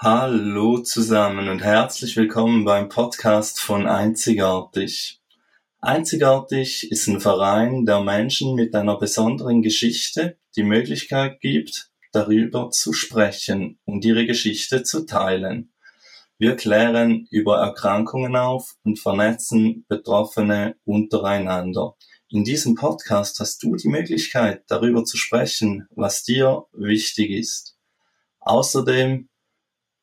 Hallo zusammen und herzlich willkommen beim Podcast von Einzigartig. Einzigartig ist ein Verein, der Menschen mit einer besonderen Geschichte die Möglichkeit gibt, darüber zu sprechen und ihre Geschichte zu teilen. Wir klären über Erkrankungen auf und vernetzen Betroffene untereinander. In diesem Podcast hast du die Möglichkeit, darüber zu sprechen, was dir wichtig ist. Außerdem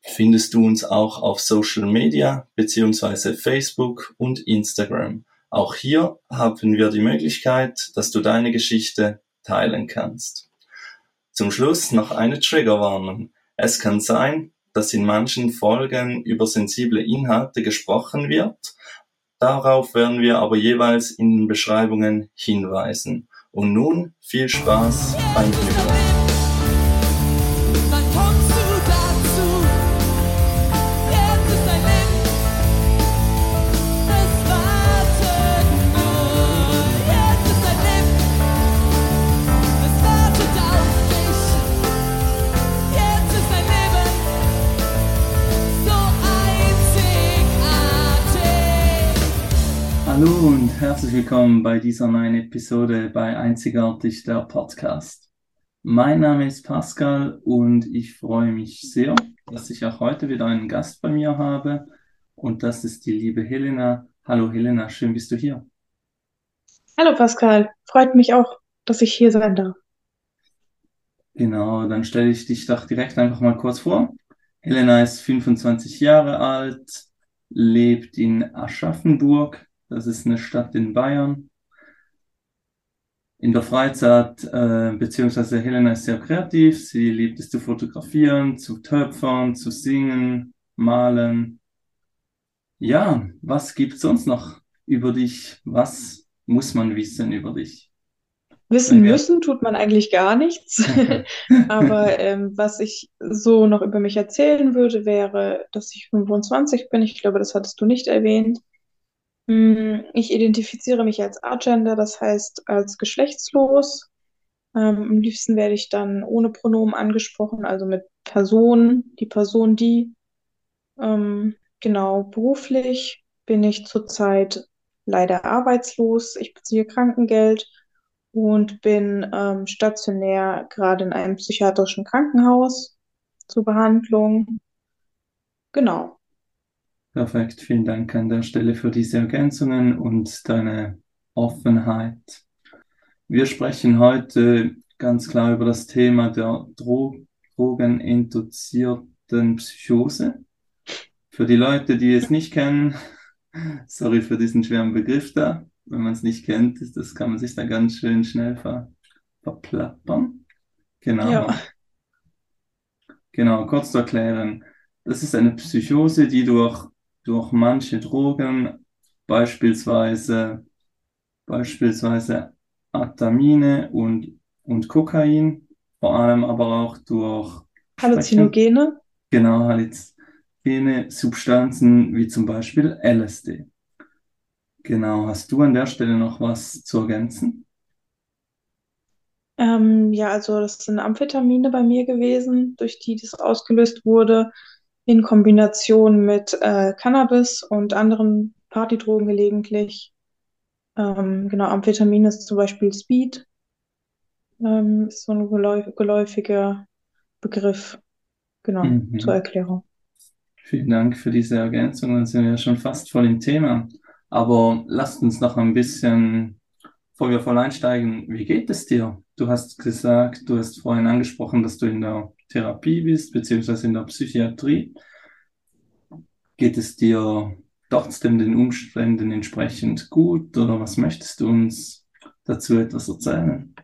findest du uns auch auf Social Media beziehungsweise Facebook und Instagram. Auch hier haben wir die Möglichkeit, dass du deine Geschichte teilen kannst. Zum Schluss noch eine Triggerwarnung. Es kann sein, dass in manchen Folgen über sensible Inhalte gesprochen wird. Darauf werden wir aber jeweils in den Beschreibungen hinweisen. Und nun viel Spaß beim Hören. Herzlich willkommen bei dieser neuen Episode bei Einzigartig der Podcast. Mein Name ist Pascal und ich freue mich sehr, dass ich auch heute wieder einen Gast bei mir habe und das ist die liebe Helena. Hallo Helena, schön bist du hier. Hallo Pascal, freut mich auch, dass ich hier sein darf. Genau, dann stelle ich dich doch direkt einfach mal kurz vor. Helena ist 25 Jahre alt, lebt in Aschaffenburg das ist eine Stadt in Bayern. In der Freizeit, äh, beziehungsweise Helena ist sehr kreativ. Sie liebt es zu fotografieren, zu töpfern, zu singen, malen. Ja, was gibt sonst noch über dich? Was muss man wissen über dich? Wissen müssen tut man eigentlich gar nichts. Aber ähm, was ich so noch über mich erzählen würde, wäre, dass ich 25 bin. Ich glaube, das hattest du nicht erwähnt. Mm, ich identifiziere mich als Agender, das heißt als geschlechtslos. Ähm, am liebsten werde ich dann ohne Pronomen angesprochen, also mit Person, die Person, die. Ähm, genau, beruflich bin ich zurzeit leider arbeitslos. Ich beziehe Krankengeld und bin ähm, stationär gerade in einem psychiatrischen Krankenhaus zur Behandlung. Genau. Perfekt, vielen Dank an der Stelle für diese Ergänzungen und deine Offenheit. Wir sprechen heute ganz klar über das Thema der Dro drogeninduzierten Psychose. Für die Leute, die es nicht kennen, sorry für diesen schweren Begriff da. Wenn man es nicht kennt, das kann man sich da ganz schön schnell ver verplappern. Genau. Ja. Genau, kurz zu erklären. Das ist eine Psychose, die durch durch manche Drogen, beispielsweise, beispielsweise Atamine und, und Kokain, vor allem aber auch durch Halluzinogene. Genau, Halluzinogene Substanzen wie zum Beispiel LSD. Genau, hast du an der Stelle noch was zu ergänzen? Ähm, ja, also das sind Amphetamine bei mir gewesen, durch die das ausgelöst wurde in Kombination mit äh, Cannabis und anderen Partydrogen gelegentlich. Ähm, genau, Amphetamin ist zum Beispiel Speed, ähm, ist so ein geläuf geläufiger Begriff, genau, mhm. zur Erklärung. Vielen Dank für diese Ergänzung. Dann sind wir ja schon fast voll im Thema. Aber lasst uns noch ein bisschen, bevor wir voll einsteigen, wie geht es dir? Du hast gesagt, du hast vorhin angesprochen, dass du in der Therapie bist, beziehungsweise in der Psychiatrie, geht es dir trotzdem den Umständen entsprechend gut oder was möchtest du uns dazu etwas erzählen?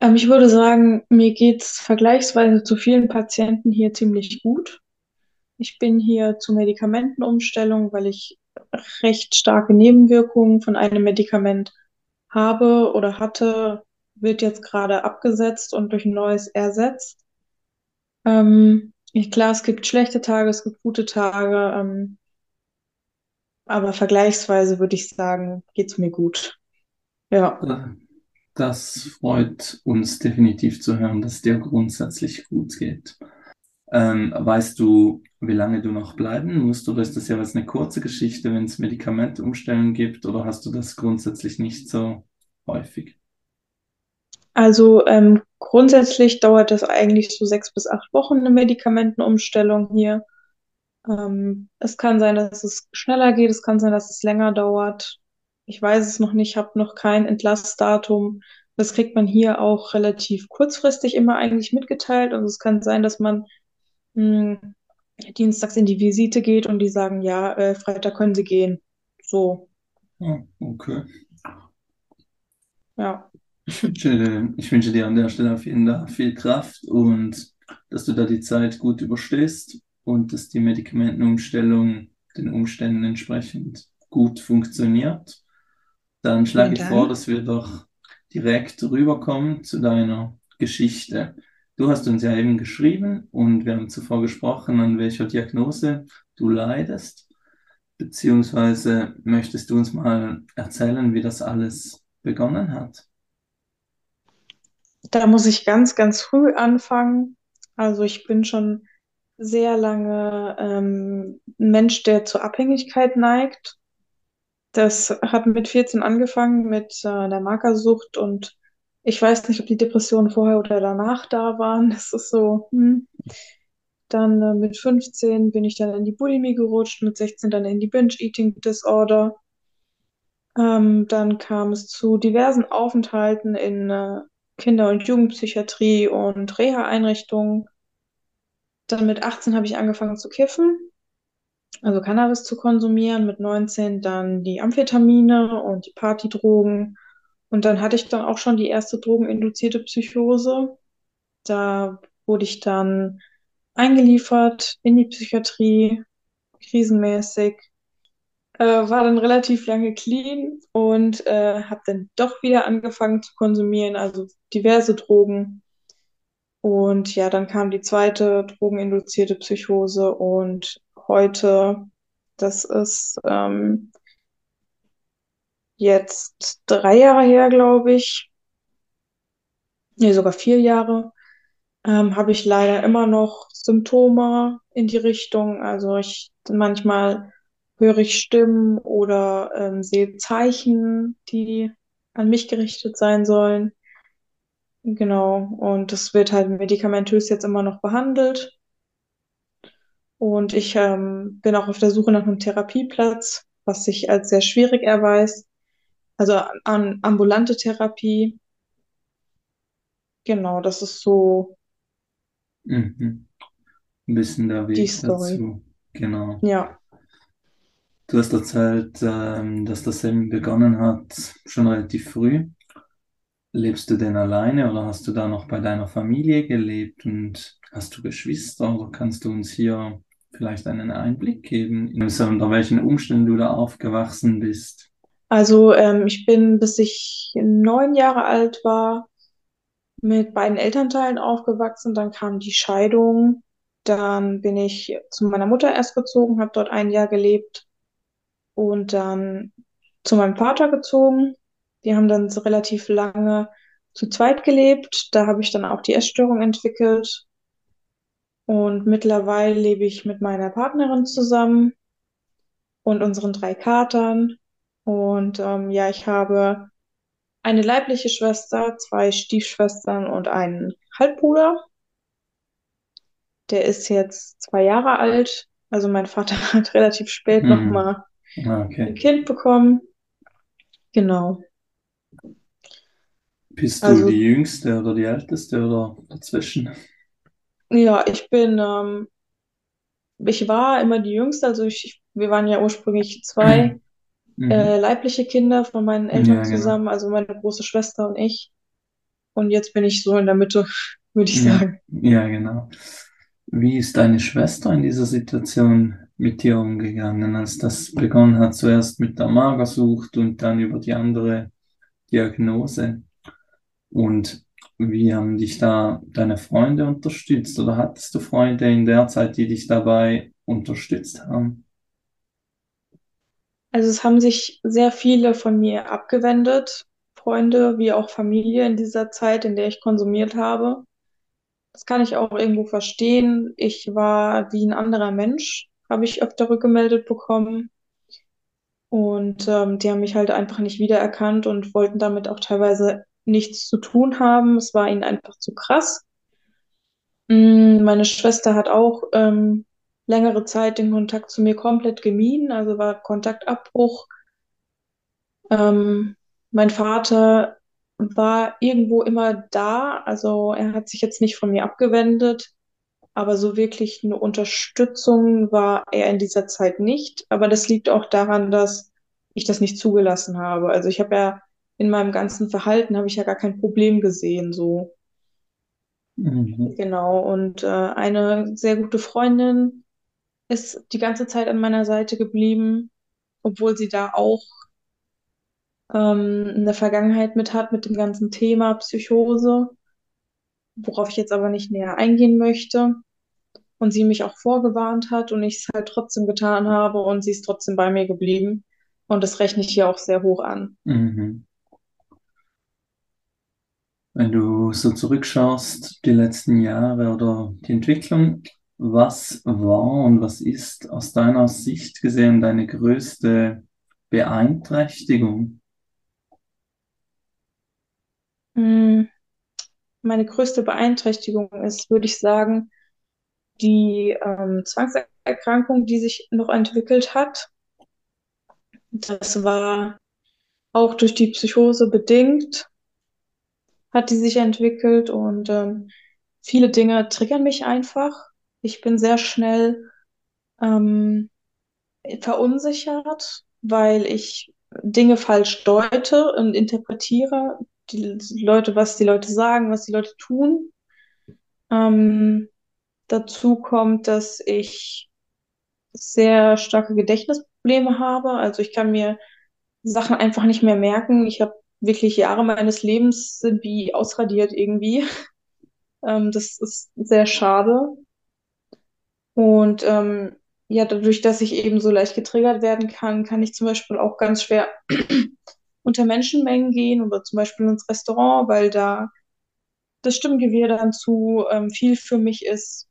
Ähm, ich würde sagen, mir geht es vergleichsweise zu vielen Patienten hier ziemlich gut. Ich bin hier zur Medikamentenumstellung, weil ich recht starke Nebenwirkungen von einem Medikament habe oder hatte, wird jetzt gerade abgesetzt und durch ein neues ersetzt. Ähm, klar, es gibt schlechte Tage, es gibt gute Tage, ähm, aber vergleichsweise würde ich sagen, geht es mir gut. Ja. Das freut uns definitiv zu hören, dass dir grundsätzlich gut geht. Ähm, weißt du, wie lange du noch bleiben musst, oder ist das jeweils eine kurze Geschichte, wenn es Medikamentumstellungen gibt, oder hast du das grundsätzlich nicht so häufig? Also ähm, grundsätzlich dauert das eigentlich so sechs bis acht Wochen eine Medikamentenumstellung hier. Ähm, es kann sein, dass es schneller geht, es kann sein, dass es länger dauert. Ich weiß es noch nicht, habe noch kein Entlassdatum. Das kriegt man hier auch relativ kurzfristig immer eigentlich mitgeteilt. Also es kann sein, dass man mh, dienstags in die Visite geht und die sagen, ja, äh, Freitag können Sie gehen. So. Oh, okay. Ja. Ich wünsche, ich wünsche dir an der Stelle auf jeden Fall viel Kraft und dass du da die Zeit gut überstehst und dass die Medikamentenumstellung den Umständen entsprechend gut funktioniert. Dann schlage ich vor, dass wir doch direkt rüberkommen zu deiner Geschichte. Du hast uns ja eben geschrieben und wir haben zuvor gesprochen, an welcher Diagnose du leidest. Beziehungsweise möchtest du uns mal erzählen, wie das alles begonnen hat? Da muss ich ganz, ganz früh anfangen. Also ich bin schon sehr lange ähm, ein Mensch, der zur Abhängigkeit neigt. Das hat mit 14 angefangen mit äh, der Magersucht und ich weiß nicht, ob die Depressionen vorher oder danach da waren. Das ist so. Hm. Dann äh, mit 15 bin ich dann in die Bulimie gerutscht, mit 16 dann in die Binge-Eating Disorder. Ähm, dann kam es zu diversen Aufenthalten in äh, Kinder- und Jugendpsychiatrie und Reha-Einrichtungen. Dann mit 18 habe ich angefangen zu kiffen, also Cannabis zu konsumieren. Mit 19 dann die Amphetamine und die Partydrogen. Und dann hatte ich dann auch schon die erste drogeninduzierte Psychose. Da wurde ich dann eingeliefert in die Psychiatrie, krisenmäßig. Äh, war dann relativ lange clean und äh, habe dann doch wieder angefangen zu konsumieren, also diverse Drogen. Und ja, dann kam die zweite drogeninduzierte Psychose und heute, das ist ähm, jetzt drei Jahre her, glaube ich, nee, sogar vier Jahre, ähm, habe ich leider immer noch Symptome in die Richtung. Also ich manchmal höre ich Stimmen oder ähm, sehe Zeichen, die an mich gerichtet sein sollen. Genau, und das wird halt medikamentös jetzt immer noch behandelt. Und ich ähm, bin auch auf der Suche nach einem Therapieplatz, was sich als sehr schwierig erweist. Also an ambulante Therapie. Genau, das ist so Mhm. Ein bisschen der die Weg Story. dazu. Genau. Ja. Du hast erzählt, ähm, dass das eben begonnen hat, schon relativ früh. Lebst du denn alleine oder hast du da noch bei deiner Familie gelebt und hast du Geschwister oder kannst du uns hier vielleicht einen Einblick geben, in unter welchen Umständen du da aufgewachsen bist? Also ähm, ich bin, bis ich neun Jahre alt war, mit beiden Elternteilen aufgewachsen. Dann kam die Scheidung. Dann bin ich zu meiner Mutter erst gezogen, habe dort ein Jahr gelebt und dann zu meinem Vater gezogen. Die haben dann so relativ lange zu zweit gelebt. Da habe ich dann auch die Essstörung entwickelt. Und mittlerweile lebe ich mit meiner Partnerin zusammen und unseren drei Katern. Und ähm, ja, ich habe eine leibliche Schwester, zwei Stiefschwestern und einen Halbbruder. Der ist jetzt zwei Jahre alt. Also mein Vater hat relativ spät Hm. nochmal Ah, ein Okay. Kind bekommen. Genau. Bist du Also die Jüngste oder die Älteste oder dazwischen? ja, ich bin, ähm, ich war immer die Jüngste. Also ich, wir waren ja ursprünglich zwei Mhm. äh, leibliche Kinder von meinen Eltern Ja, genau. zusammen, also meine große Schwester und ich. Und jetzt bin ich so in der Mitte, würde ich Ja, sagen. ja, genau. Wie ist deine Schwester in dieser Situation mit dir umgegangen, als das begonnen hat, zuerst mit der Magersucht und dann über die andere Diagnose? Und wie haben dich da deine Freunde unterstützt? Oder hattest du Freunde in der Zeit, die dich dabei unterstützt haben? Also es haben sich sehr viele von mir abgewendet, Freunde wie auch Familie in dieser Zeit, in der ich konsumiert habe. Das kann ich auch irgendwo verstehen. Ich war wie ein anderer Mensch, habe ich öfter rückgemeldet bekommen. Und ähm, die haben mich halt einfach nicht wiedererkannt und wollten damit auch teilweise nichts zu tun haben. Es war ihnen einfach zu krass. Mm, Meine Schwester hat auch ähm, längere Zeit den Kontakt zu mir komplett gemieden, also war Kontaktabbruch. Ähm, mein Vater war irgendwo immer da, also er hat sich jetzt nicht von mir abgewendet, aber so wirklich eine Unterstützung war er in dieser Zeit nicht. Aber das liegt auch daran, dass ich das nicht zugelassen habe. Also ich habe ja in meinem ganzen Verhalten habe ich ja gar kein Problem gesehen, so. Mhm. Genau. Und äh, eine sehr gute Freundin ist die ganze Zeit an meiner Seite geblieben, obwohl sie da auch ähm, eine Vergangenheit mit hat, mit dem ganzen Thema Psychose, worauf ich jetzt aber nicht näher eingehen möchte. Und sie mich auch vorgewarnt hat und ich es halt trotzdem getan habe und sie ist trotzdem bei mir geblieben. Und das rechne ich hier auch sehr hoch an. Mhm. Wenn du so zurückschaust, die letzten Jahre oder die Entwicklung, was war und was ist aus deiner Sicht gesehen deine größte Beeinträchtigung? Mm, Meine größte Beeinträchtigung ist, würde ich sagen, die ähm, Zwangserkrankung, die sich noch entwickelt hat. Das war auch durch die Psychose bedingt, hat die sich entwickelt und ähm, viele Dinge triggern mich einfach. Ich bin sehr schnell ähm, verunsichert, weil ich Dinge falsch deute und interpretiere, die Leute, was die Leute sagen, was die Leute tun. Ähm, dazu kommt, dass ich sehr starke Gedächtnisprobleme habe. Also ich kann mir Sachen einfach nicht mehr merken. Ich habe wirklich Jahre meines Lebens wie ausradiert irgendwie. Ähm, das ist sehr schade. Und ähm, ja, dadurch, dass ich eben so leicht getriggert werden kann, kann ich zum Beispiel auch ganz schwer unter Menschenmengen gehen oder zum Beispiel ins Restaurant, weil da das Stimmgewirr dann zu ähm, viel für mich ist.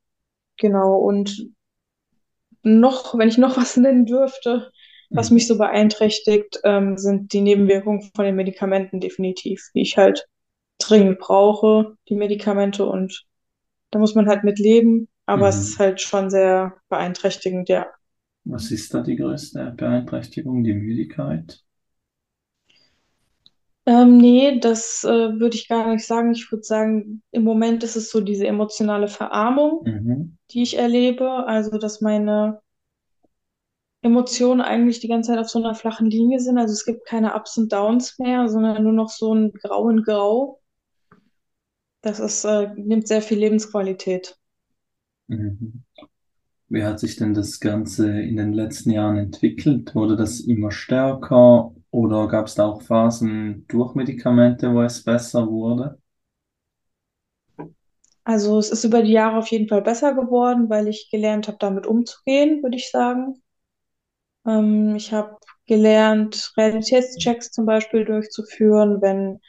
Genau. Und noch, wenn ich noch was nennen dürfte, was Mhm. mich so beeinträchtigt, ähm, sind die Nebenwirkungen von den Medikamenten definitiv, die ich halt dringend brauche, die Medikamente. Und da muss man halt mit leben. Aber es ist Mhm. halt schon sehr beeinträchtigend, ja. Was ist da die größte Beeinträchtigung? Die Müdigkeit? Ähm, nee, das äh, würde ich gar nicht sagen. Ich würde sagen, im Moment ist es so diese emotionale Verarmung, Mhm. die ich erlebe. Also, dass meine Emotionen eigentlich die ganze Zeit auf so einer flachen Linie sind. Also es gibt keine Ups und Downs mehr, sondern nur noch so ein Grau in Grau. Das ist, äh, nimmt sehr viel Lebensqualität. Wie hat sich denn das Ganze in den letzten Jahren entwickelt? Wurde das immer stärker oder gab es da auch Phasen durch Medikamente, wo es besser wurde? Also es ist über die Jahre auf jeden Fall besser geworden, weil ich gelernt habe, damit umzugehen, würde ich sagen. Ähm, ich habe gelernt, Realitätschecks zum Beispiel durchzuführen, wenn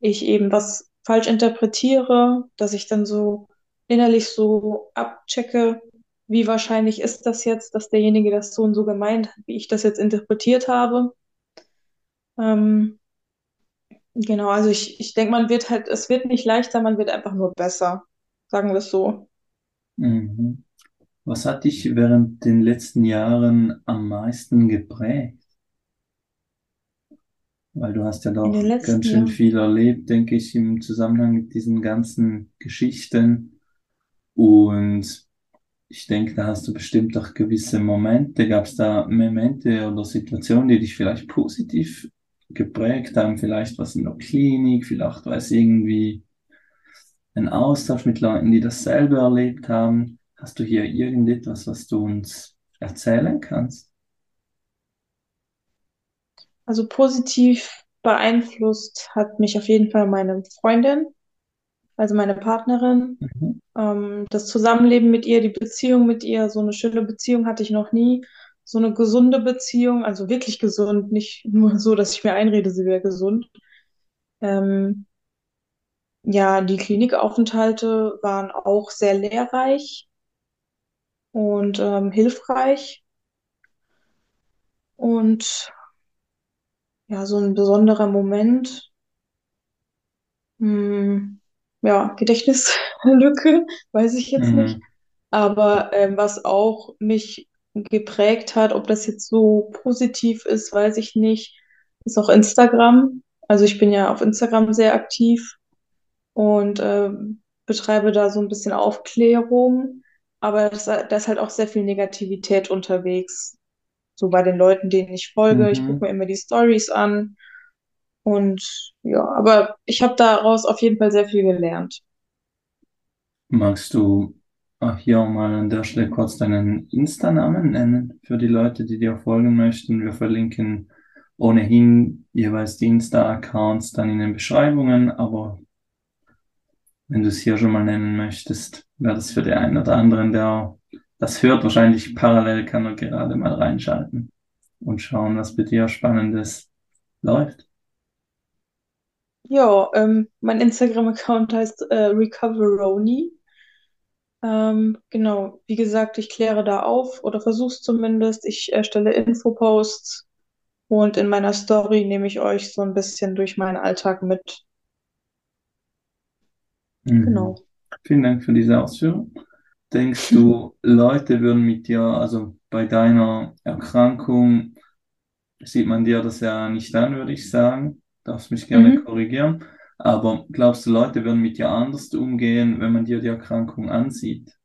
ich eben was falsch interpretiere, dass ich dann so innerlich so abchecke, wie wahrscheinlich ist das jetzt, dass derjenige das so und so gemeint hat, wie ich das jetzt interpretiert habe. Ähm, genau, also ich, ich denke, man wird halt, es wird nicht leichter, man wird einfach nur besser, sagen wir es so. Mhm. Was hat dich während den letzten Jahren am meisten geprägt? Weil du hast ja doch ganz schön Jahren. viel erlebt, denke ich, im Zusammenhang mit diesen ganzen Geschichten. Und ich denke, da hast du bestimmt auch gewisse Momente. Gab es da Momente oder Situationen, die dich vielleicht positiv geprägt haben? Vielleicht was in der Klinik, vielleicht war es irgendwie ein Austausch mit Leuten, die dasselbe erlebt haben. Hast du hier irgendetwas, was du uns erzählen kannst? Also positiv beeinflusst hat mich auf jeden Fall meine Freundin, also meine Partnerin. Mhm. Ähm, das Zusammenleben mit ihr, die Beziehung mit ihr, so eine schöne Beziehung hatte ich noch nie. So eine gesunde Beziehung, also wirklich gesund, nicht nur so, dass ich mir einrede, sie wäre gesund. Ähm, ja, die Klinikaufenthalte waren auch sehr lehrreich und ähm, hilfreich. Und ja, so ein besonderer Moment. Hm, ja, Gedächtnislücke, weiß ich jetzt nicht. Mhm. Aber ähm, was auch mich geprägt hat, ob das jetzt so positiv ist, weiß ich nicht, ist auch Instagram. Also ich bin ja auf Instagram sehr aktiv und ähm, betreibe da so ein bisschen Aufklärung. Aber das, da ist halt auch sehr viel Negativität unterwegs. So bei den Leuten, denen ich folge. Ich gucke Mhm. mir immer die Stories an. Und ja, aber ich habe daraus auf jeden Fall sehr viel gelernt. Magst du auch hier mal an der Stelle kurz deinen Insta-Namen nennen für die Leute, die dir folgen möchten? Wir verlinken ohnehin jeweils die Insta-Accounts dann in den Beschreibungen, aber wenn du es hier schon mal nennen möchtest, wäre das für den einen oder anderen, der das hört, wahrscheinlich parallel kann er gerade mal reinschalten und schauen, was bei dir Spannendes läuft. Ja, ähm, mein Instagram-Account heißt äh, Recoveroni. Ähm, genau, wie gesagt, ich kläre da auf oder versuch's zumindest. Ich erstelle Infoposts und in meiner Story nehme ich euch so ein bisschen durch meinen Alltag mit. Mhm. Genau. Vielen Dank für diese Ausführung. Denkst du, Leute würden mit dir, also bei deiner Erkrankung, sieht man dir das ja nicht an, würde ich sagen. Darfst mich gerne Mhm. korrigieren. Aber glaubst du, Leute würden mit dir anders umgehen, wenn man dir die Erkrankung ansieht?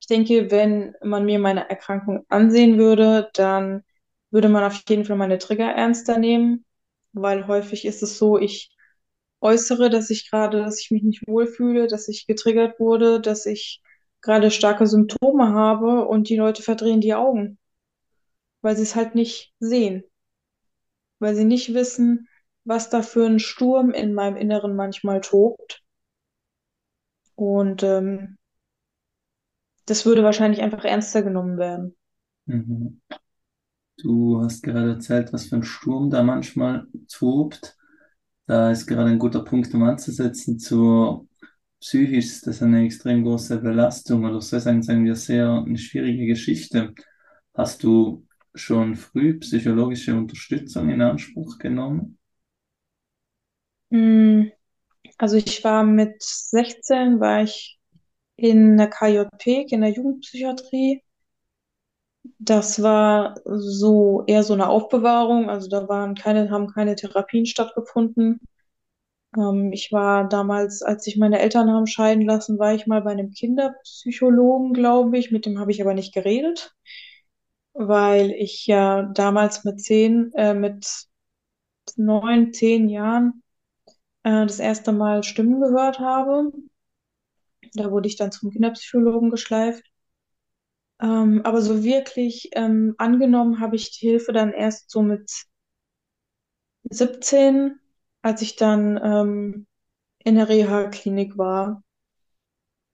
Ich denke, wenn man mir meine Erkrankung ansehen würde, dann würde man auf jeden Fall meine Trigger ernster nehmen, weil häufig ist es so, ich äußere, dass ich gerade, dass ich mich nicht wohlfühle, dass ich getriggert wurde, dass ich gerade starke Symptome habe und die Leute verdrehen die Augen, weil sie es halt nicht sehen, weil sie nicht wissen, was da für ein Sturm in meinem Inneren manchmal tobt. Und ähm, das würde wahrscheinlich einfach ernster genommen werden. Mhm. Du hast gerade erzählt, was für ein Sturm da manchmal tobt. Da ist gerade ein guter Punkt, um anzusetzen zur psychisch ist das eine extrem große Belastung oder so sagen, sagen wir sehr eine schwierige Geschichte. Hast du schon früh psychologische Unterstützung in Anspruch genommen? Mm, Also ich war mit 16, war ich in der KJP, in der Jugendpsychiatrie. Das war so eher so eine Aufbewahrung, also da waren keine, haben keine Therapien stattgefunden. Ähm, ich war damals, als sich meine Eltern haben scheiden lassen, war ich mal bei einem Kinderpsychologen, glaube ich. Mit dem habe ich aber nicht geredet, weil ich ja damals mit zehn, äh, mit neun, zehn Jahren äh, das erste Mal Stimmen gehört habe. Da wurde ich dann zum Kinderpsychologen geschleift. Ähm, aber so wirklich ähm, angenommen habe ich die Hilfe dann erst so mit 17, als ich dann ähm, in der Reha-Klinik war.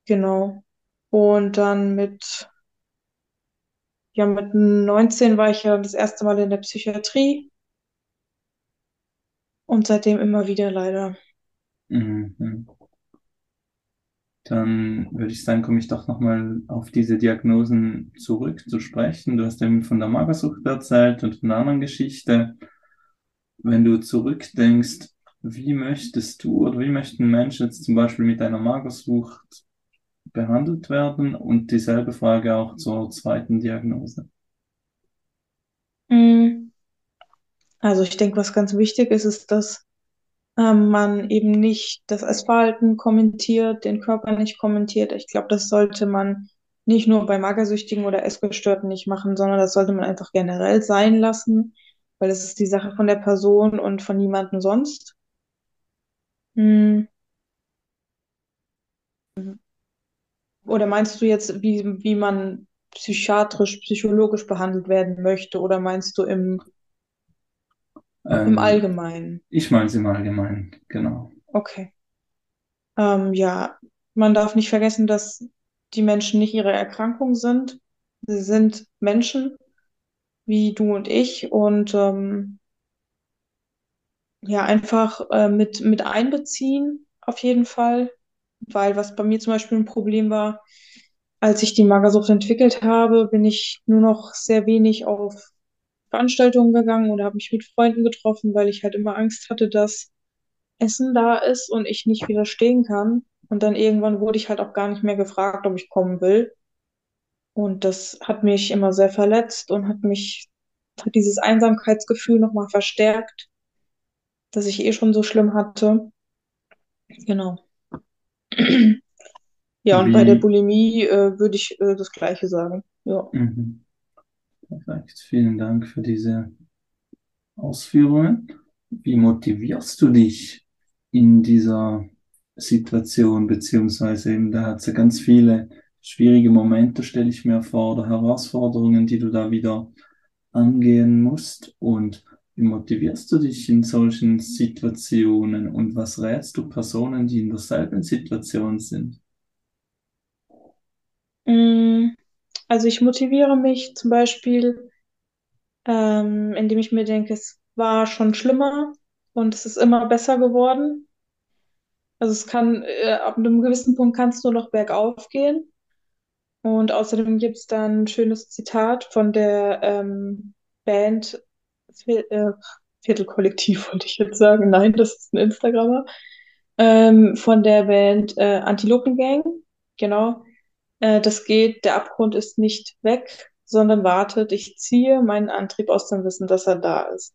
Genau. Und dann mit, ja, mit 19 war ich ja das erste Mal in der Psychiatrie und seitdem immer wieder leider. Mhm. Dann würde ich sagen, komme ich doch nochmal auf diese Diagnosen zurück zu sprechen. Du hast eben von der Magersucht erzählt und von einer anderen Geschichte. Wenn du zurückdenkst, wie möchtest du oder wie möchten Menschen jetzt zum Beispiel mit einer Magersucht behandelt werden? Und dieselbe Frage auch zur zweiten Diagnose. Mm, Also ich denke, was ganz wichtig ist, ist, dass ähm, man eben nicht das Essverhalten kommentiert, den Körper nicht kommentiert. Ich glaube, das sollte man nicht nur bei Magersüchtigen oder Essgestörten nicht machen, sondern das sollte man einfach generell sein lassen, weil es ist die Sache von der Person und von niemandem sonst. Hm. Oder meinst du jetzt, wie, wie man psychiatrisch, psychologisch behandelt werden möchte, oder meinst du im, im Ähm, Allgemeinen? ich meine es im Allgemeinen, genau. Okay. Ähm, ja, man darf nicht vergessen, dass die Menschen nicht ihre Erkrankung sind. Sie sind Menschen wie du und ich und ähm, ja, einfach äh, mit, mit einbeziehen, auf jeden Fall. weil was bei mir zum Beispiel ein Problem war, als ich die Magersucht entwickelt habe, bin ich nur noch sehr wenig auf Veranstaltungen gegangen oder habe mich mit Freunden getroffen, weil ich halt immer Angst hatte, dass Essen da ist und ich nicht widerstehen kann. Und dann irgendwann wurde ich halt auch gar nicht mehr gefragt, ob ich kommen will. Und das hat mich immer sehr verletzt und hat mich, hat dieses Einsamkeitsgefühl nochmal verstärkt, das ich eh schon so schlimm hatte. Genau. Ja, und bei der Bulimie äh, würde ich äh, das Gleiche sagen. Ja. Mhm. Perfekt. Vielen Dank für diese Ausführungen. Wie motivierst du dich in dieser Situation, beziehungsweise eben, da hat es ja ganz viele schwierige Momente, stelle ich mir vor, oder Herausforderungen, die du da wieder angehen musst. Und wie motivierst du dich in solchen Situationen und was rätst du Personen, die in derselben Situation sind? Mm, also ich motiviere mich zum Beispiel, ähm, indem ich mir denke, es war schon schlimmer und es ist immer besser geworden. Also es kann, äh, ab einem gewissen Punkt kann es nur noch bergauf gehen. Und außerdem gibt es dann ein schönes Zitat von der ähm, Band äh, Viertelkollektiv, wollte ich jetzt sagen. Nein, das ist ein Instagrammer. Ähm, von der Band äh, Antilopengang. Genau. Äh, das geht, der Abgrund ist nicht weg, sondern wartet. Ich ziehe meinen Antrieb aus dem Wissen, dass er da ist.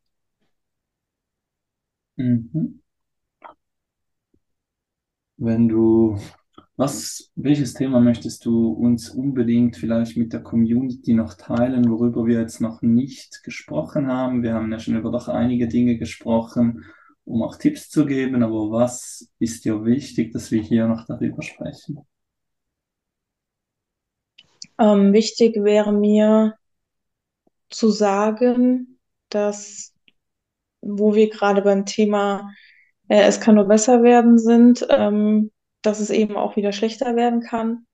Mhm. Wenn du, was, welches Thema möchtest du uns unbedingt vielleicht mit der Community noch teilen, worüber wir jetzt noch nicht gesprochen haben? Wir haben ja schon über doch einige Dinge gesprochen, um auch Tipps zu geben, aber was ist dir wichtig, dass wir hier noch darüber sprechen? Ähm, wichtig wäre mir zu sagen, dass, wo wir gerade beim Thema äh, es kann nur besser werden sind, ähm, dass es eben auch wieder schlechter werden kann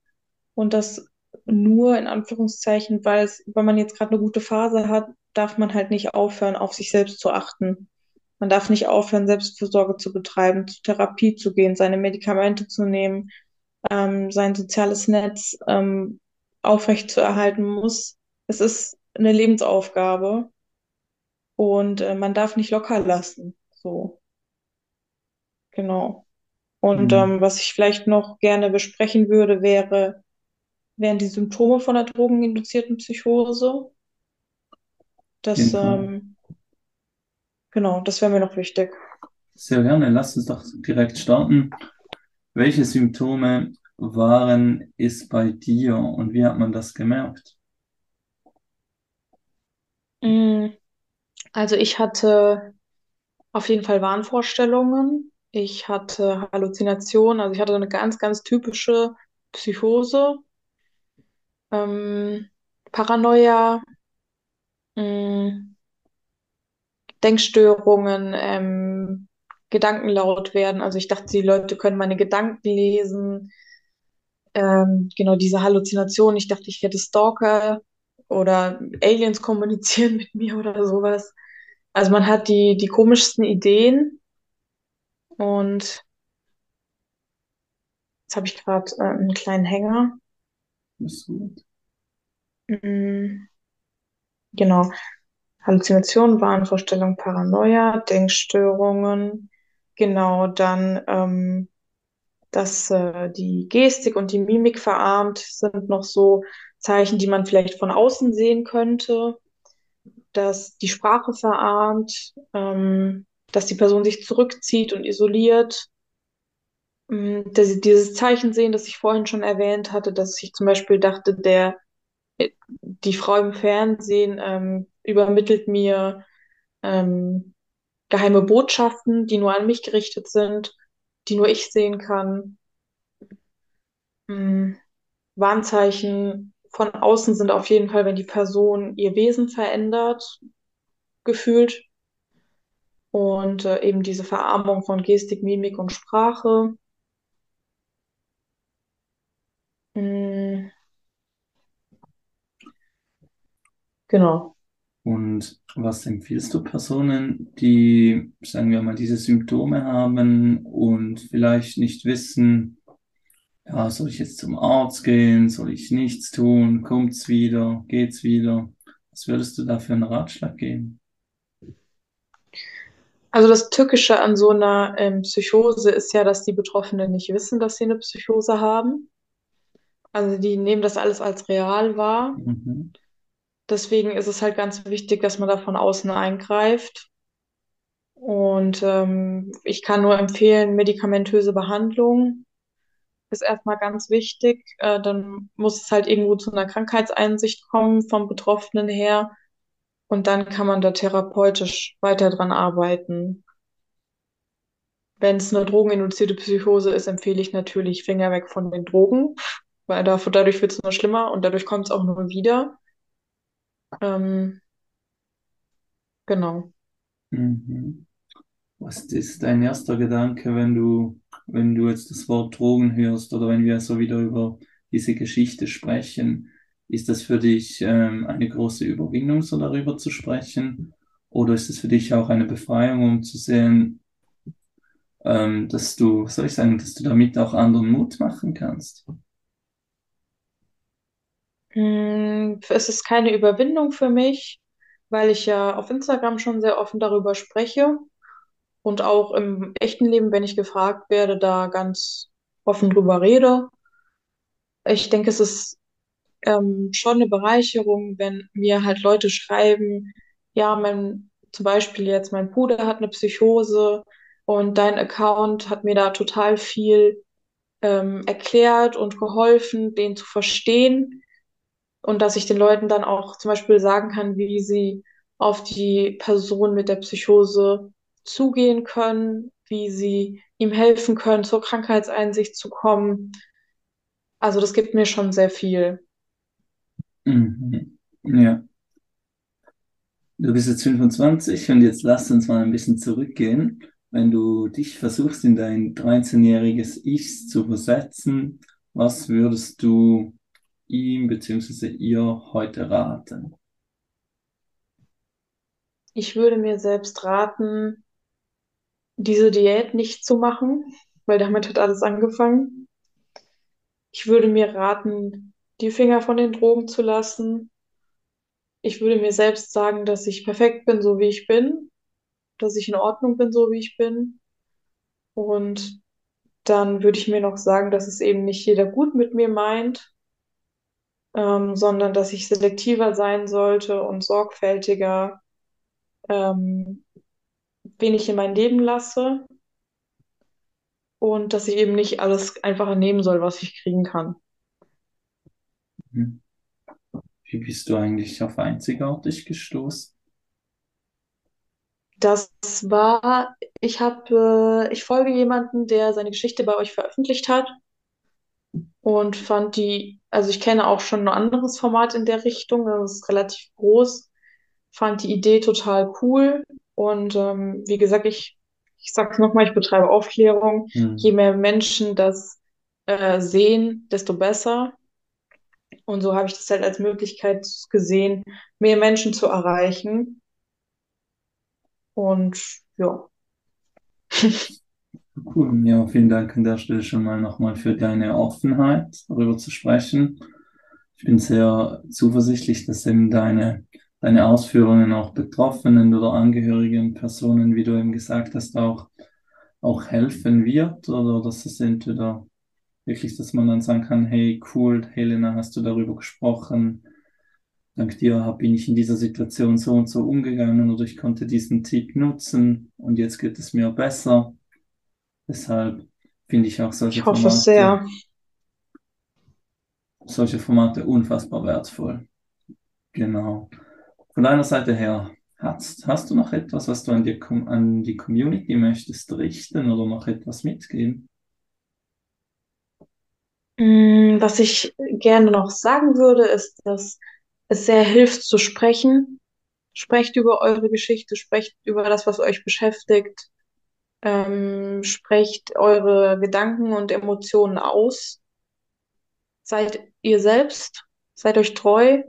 und das nur in Anführungszeichen, weil es, weil man jetzt gerade eine gute Phase hat, darf man halt nicht aufhören, auf sich selbst zu achten. Man darf nicht aufhören, Selbstfürsorge zu betreiben, zur Therapie zu gehen, seine Medikamente zu nehmen, ähm, sein soziales Netz ähm, aufrecht zu erhalten muss. Es ist eine Lebensaufgabe und äh, man darf nicht locker lassen. So. Genau. Und Mhm. ähm, was ich vielleicht noch gerne besprechen würde, wäre, wären die Symptome von der drogeninduzierten Psychose. Das, Fall. ähm, genau, das wäre mir noch wichtig. Sehr gerne. Lass uns doch direkt starten. Welche Symptome waren es bei dir und wie hat man das gemerkt? Mm, Also ich hatte auf jeden Fall Wahnvorstellungen. Ich hatte Halluzinationen. Also ich hatte eine ganz, ganz typische Psychose, ähm, Paranoia, mm, Denkstörungen, ähm, Gedanken laut werden. Also ich dachte, die Leute können meine Gedanken lesen. Ähm, genau diese Halluzination. Ich dachte, ich hätte Stalker oder Aliens kommunizieren mit mir oder sowas. Also man hat die, die komischsten Ideen und jetzt habe ich gerade äh, einen kleinen Hänger. Ist gut. Mm, genau. Halluzinationen, Wahnvorstellungen, Paranoia, Denkstörungen. Genau, dann ähm, dass äh, die Gestik und die Mimik verarmt sind noch so Zeichen, die man vielleicht von außen sehen könnte, dass die Sprache verarmt, ähm, dass die Person sich zurückzieht und isoliert, ähm, dass sie dieses Zeichen sehen, das ich vorhin schon erwähnt hatte, dass ich zum Beispiel dachte, der äh, die Frau im Fernsehen ähm, übermittelt mir ähm, geheime Botschaften, die nur an mich gerichtet sind, die nur ich sehen kann. Hm, Warnzeichen von außen sind auf jeden Fall, wenn die Person ihr Wesen verändert, gefühlt. Und äh, eben diese Verarmung von Gestik, Mimik und Sprache. Hm, genau. Was empfiehlst du Personen, die, sagen wir mal, diese Symptome haben und vielleicht nicht wissen, ja, soll ich jetzt zum Arzt gehen? Soll ich nichts tun? Kommt's wieder? Geht's wieder? Was würdest du da für einen Ratschlag geben? Also das Tückische an so einer ähm, Psychose ist ja, dass die Betroffenen nicht wissen, dass sie eine Psychose haben. Also die nehmen das alles als real wahr. Mhm. Deswegen ist es halt ganz wichtig, dass man da von außen eingreift. Und ähm, ich kann nur empfehlen, medikamentöse Behandlung ist erstmal ganz wichtig. Äh, dann muss es halt irgendwo zu einer Krankheitseinsicht kommen vom Betroffenen her. Und dann kann man da therapeutisch weiter dran arbeiten. Wenn es eine drogeninduzierte Psychose ist, empfehle ich natürlich Finger weg von den Drogen, weil dadurch wird es nur schlimmer und dadurch kommt es auch nur wieder. Ähm, genau. Mhm. Was ist dein erster Gedanke, wenn du, wenn du jetzt das Wort Drogen hörst oder wenn wir so wieder über diese Geschichte sprechen? Ist das für dich ähm, eine große Überwindung, so darüber zu sprechen? Oder ist es für dich auch eine Befreiung, um zu sehen, ähm, dass du, soll ich sagen, dass du damit auch anderen Mut machen kannst? Mm, Es ist keine Überwindung für mich, weil ich ja auf Instagram schon sehr offen darüber spreche und auch im echten Leben, wenn ich gefragt werde, da ganz offen drüber rede. Ich denke, es ist ähm, schon eine Bereicherung, wenn mir halt Leute schreiben, ja, mein, zum Beispiel jetzt mein Bruder hat eine Psychose und dein Account hat mir da total viel ähm, erklärt und geholfen, den zu verstehen und dass ich den Leuten dann auch zum Beispiel sagen kann, wie sie auf die Person mit der Psychose zugehen können, wie sie ihm helfen können, zur Krankheitseinsicht zu kommen. Also das gibt mir schon sehr viel. Mhm. Ja. Du bist jetzt 25 und jetzt lass uns mal ein bisschen zurückgehen. Wenn du dich versuchst, in dein 13-jähriges Ich zu versetzen, was würdest du ihm bzw. ihr heute raten? Ich würde mir selbst raten, diese Diät nicht zu machen, weil damit hat alles angefangen. Ich würde mir raten, die Finger von den Drogen zu lassen. Ich würde mir selbst sagen, dass ich perfekt bin, so wie ich bin, dass ich in Ordnung bin, so wie ich bin. Und dann würde ich mir noch sagen, dass es eben nicht jeder gut mit mir meint, ähm, sondern dass ich selektiver sein sollte und sorgfältiger, ähm, wen ich in mein Leben lasse und dass ich eben nicht alles einfach nehmen soll, was ich kriegen kann. Mhm. Wie bist du eigentlich auf einzigartig gestoßen? Das war, ich habe, äh, ich folge jemanden, der seine Geschichte bei euch veröffentlicht hat und fand die, also ich kenne auch schon ein anderes Format in der Richtung, das ist relativ groß, fand die Idee total cool und ähm, wie gesagt, ich, ich sag's nochmal, ich betreibe Aufklärung. Mhm. Je mehr Menschen das äh, sehen, desto besser. Und so habe ich das halt als Möglichkeit gesehen, mehr Menschen zu erreichen. Und ja. Cool. Ja, vielen Dank an der Stelle schon mal nochmal für deine Offenheit, darüber zu sprechen. Ich bin sehr zuversichtlich, dass eben deine, deine Ausführungen auch Betroffenen oder angehörigen Personen, wie du eben gesagt hast, auch, auch helfen wird oder dass es entweder wirklich, dass man dann sagen kann, hey, cool, Helena, hast du darüber gesprochen? Dank dir bin ich in dieser Situation so und so umgegangen oder ich konnte diesen Tipp nutzen und jetzt geht es mir besser. Deshalb finde ich auch solche Ich hoffe Formate, sehr. solche Formate unfassbar wertvoll. Genau. Von deiner Seite her, hast, hast du noch etwas, was du an die, an die Community möchtest richten oder noch etwas mitgeben? Mm, Was ich gerne noch sagen würde, ist, dass es sehr hilft zu sprechen. Sprecht über eure Geschichte, sprecht über das, was euch beschäftigt, ähm, sprecht eure Gedanken und Emotionen aus. Seid ihr selbst, seid euch treu,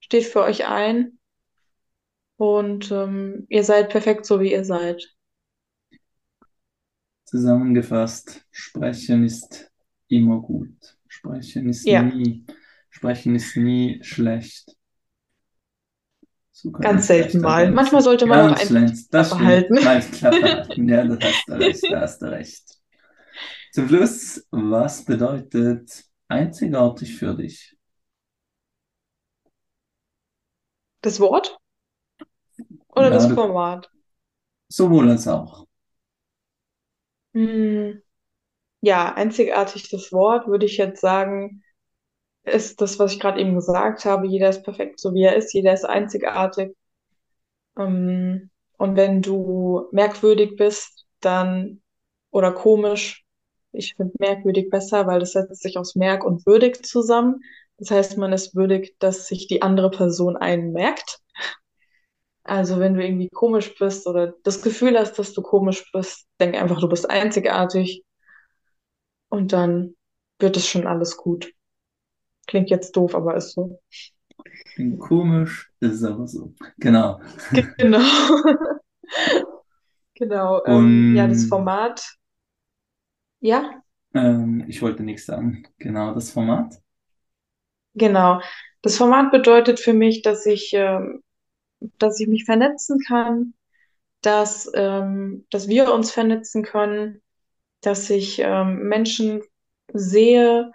steht für euch ein und ähm, ihr seid perfekt so, wie ihr seid. Zusammengefasst, sprechen ist immer gut. Sprechen ist ja. nie, sprechen ist nie schlecht. So Ganz selten mal. Manchmal sollte man auch einfach das behalten. Nein, ja, das hast du recht, da hast du recht. Zum Schluss, was bedeutet einzigartig für dich? Das Wort? Oder ja, das Format? Sowohl als auch. Hm, ja, einzigartig das Wort würde ich jetzt sagen, ist das, was ich gerade eben gesagt habe. Jeder ist perfekt, so wie er ist. Jeder ist einzigartig. Ähm, und wenn du merkwürdig bist, dann oder komisch, ich finde merkwürdig besser, weil das setzt sich aus merk und würdig zusammen. Das heißt, man ist würdig, dass sich die andere Person einen merkt. Also wenn du irgendwie komisch bist oder das Gefühl hast, dass du komisch bist, denk einfach, du bist einzigartig und dann wird es schon alles gut. Klingt jetzt doof, aber ist so. Klingt komisch, ist aber so. Genau. Genau. genau. Ähm, ja, das Format. Ja? Ähm, ich wollte nichts sagen. Genau, das Format. Genau. Das Format bedeutet für mich, dass ich, ähm, dass ich mich vernetzen kann, dass, ähm, dass wir uns vernetzen können, dass ich ähm, Menschen sehe,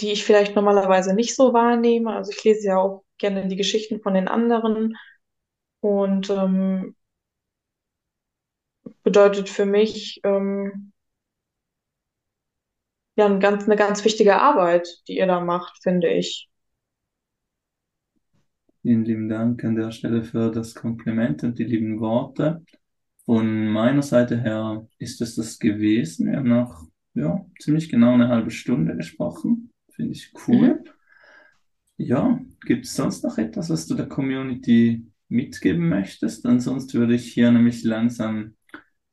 die ich vielleicht normalerweise nicht so wahrnehme. Also ich lese ja auch gerne die Geschichten von den anderen und ähm, bedeutet für mich ähm, ja ein ganz, eine ganz wichtige Arbeit, die ihr da macht, finde ich. Vielen lieben Dank an der Stelle für das Kompliment und die lieben Worte. Von meiner Seite her ist es das gewesen. Wir haben noch ja, ziemlich genau eine halbe Stunde gesprochen. Finde ich cool. Mhm. Ja, gibt es sonst noch etwas, was du der Community mitgeben möchtest? Ansonsten würde ich hier nämlich langsam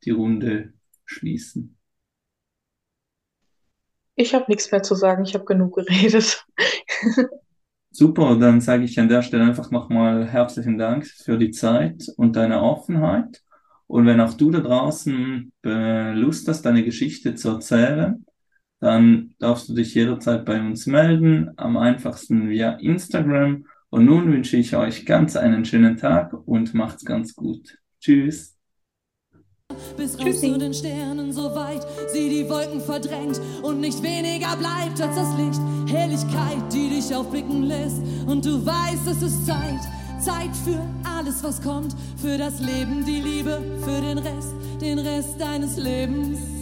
die Runde schließen. Ich habe nichts mehr zu sagen, ich habe genug geredet. Super, dann sage ich an der Stelle einfach nochmal herzlichen Dank für die Zeit und deine Offenheit. Und wenn auch du da draußen Lust hast, deine Geschichte zu erzählen, dann darfst du dich jederzeit bei uns melden, am einfachsten via Instagram. Und nun wünsche ich euch ganz einen schönen Tag und macht's ganz gut. Tschüss. Bis raus zu den Sternen so weit, sie die Wolken verdrängt und nicht weniger bleibt als das Licht. Helligkeit, die dich aufblicken lässt und du weißt, es ist Zeit. Zeit für alles, was kommt, für das Leben, die Liebe, für den Rest, den Rest deines Lebens.